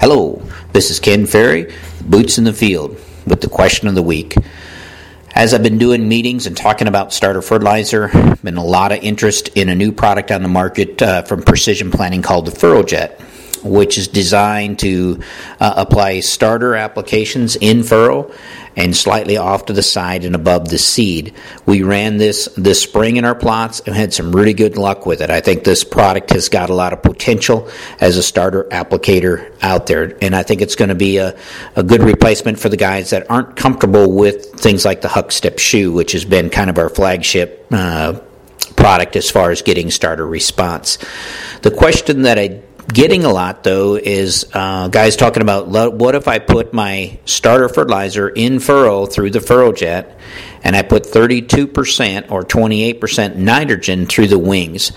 Hello, this is Ken Ferrie, Boots in the Field, with the question of the week. As I've been doing meetings and talking about starter fertilizer, been a lot of interest in a new product on the market uh, from Precision Planting called the FurrowJet which is designed to uh, apply starter applications in furrow and slightly off to the side and above the seed. We ran this this spring in our plots and had some really good luck with it. I think this product has got a lot of potential as a starter applicator out there, and I think it's going to be a, a good replacement for the guys that aren't comfortable with things like the Huck Step shoe, which has been kind of our flagship. Uh, product as far as getting starter response. The question that I getting a lot though is uh, guys talking about what if I put my starter fertilizer in furrow through the FurrowJet and I put 32% or 28% nitrogen through the wings.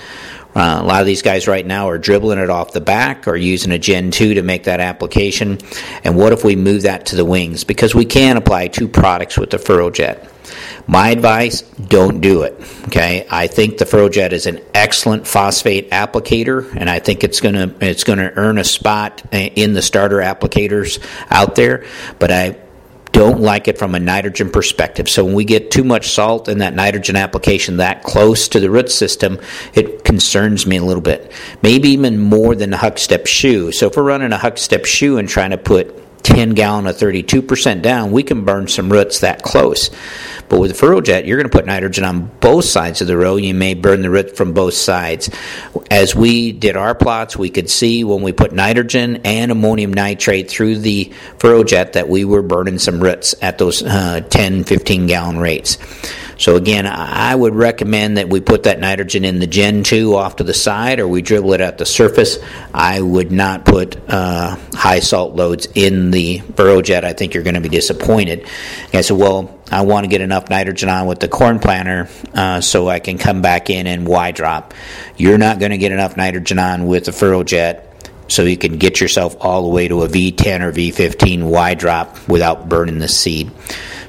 Uh, a lot of these guys right now are dribbling it off the back or using a Gen 2 to make that application. And what if we move that to the wings? Because we can apply two products with the FurrowJet. My advice, don't do it. Okay, I think the FurrowJet is an excellent phosphate applicator, and I think it's gonna it's gonna earn a spot in the starter applicators out there. But I don't like it from a nitrogen perspective. So when we get too much salt in that nitrogen application that close to the root system, it concerns me a little bit. Maybe even more than the Huck Step shoe. So if we're running a Huck Step shoe and trying to put 10 gallon of 32% down, we can burn some roots that close. But with the FurrowJet, you're going to put nitrogen on both sides of the row. You may burn the root from both sides. As we did our plots, we could see when we put nitrogen and ammonium nitrate through the FurrowJet that we were burning some roots at those uh, 10, 15 gallon rates. So again, I would recommend that we put that nitrogen in the Gen 2 off to the side or we dribble it at the surface. I would not put uh, high salt loads in the FurrowJet. I think you're going to be disappointed. I said, well, I want to get enough nitrogen on with the corn planter uh, so I can come back in and Y drop. You're not going to get enough nitrogen on with the FurrowJet so you can get yourself all the way to a V10 or V15 Y drop without burning the seed.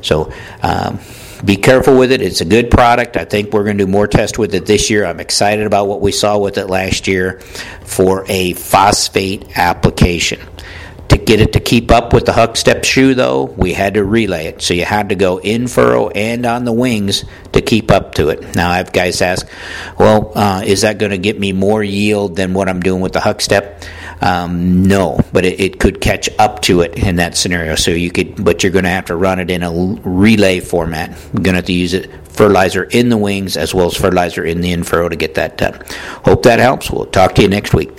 So, um, be careful with it. It's a good product. I think we're going to do more tests with it this year. I'm excited about what we saw with it last year for a phosphate application. Get it to keep up with the Huck Step shoe, though, we had to relay it. So you had to go in furrow and on the wings to keep up to it. Now, I have guys ask, well, uh, is that going to get me more yield than what I'm doing with the Huck Step? Um, no, but it, it, could catch up to it in that scenario. So you could, but you're going to have to run it in a relay format. You're going to have to use it fertilizer in the wings as well as fertilizer in the infurrow to get that done. Hope that helps. We'll talk to you next week.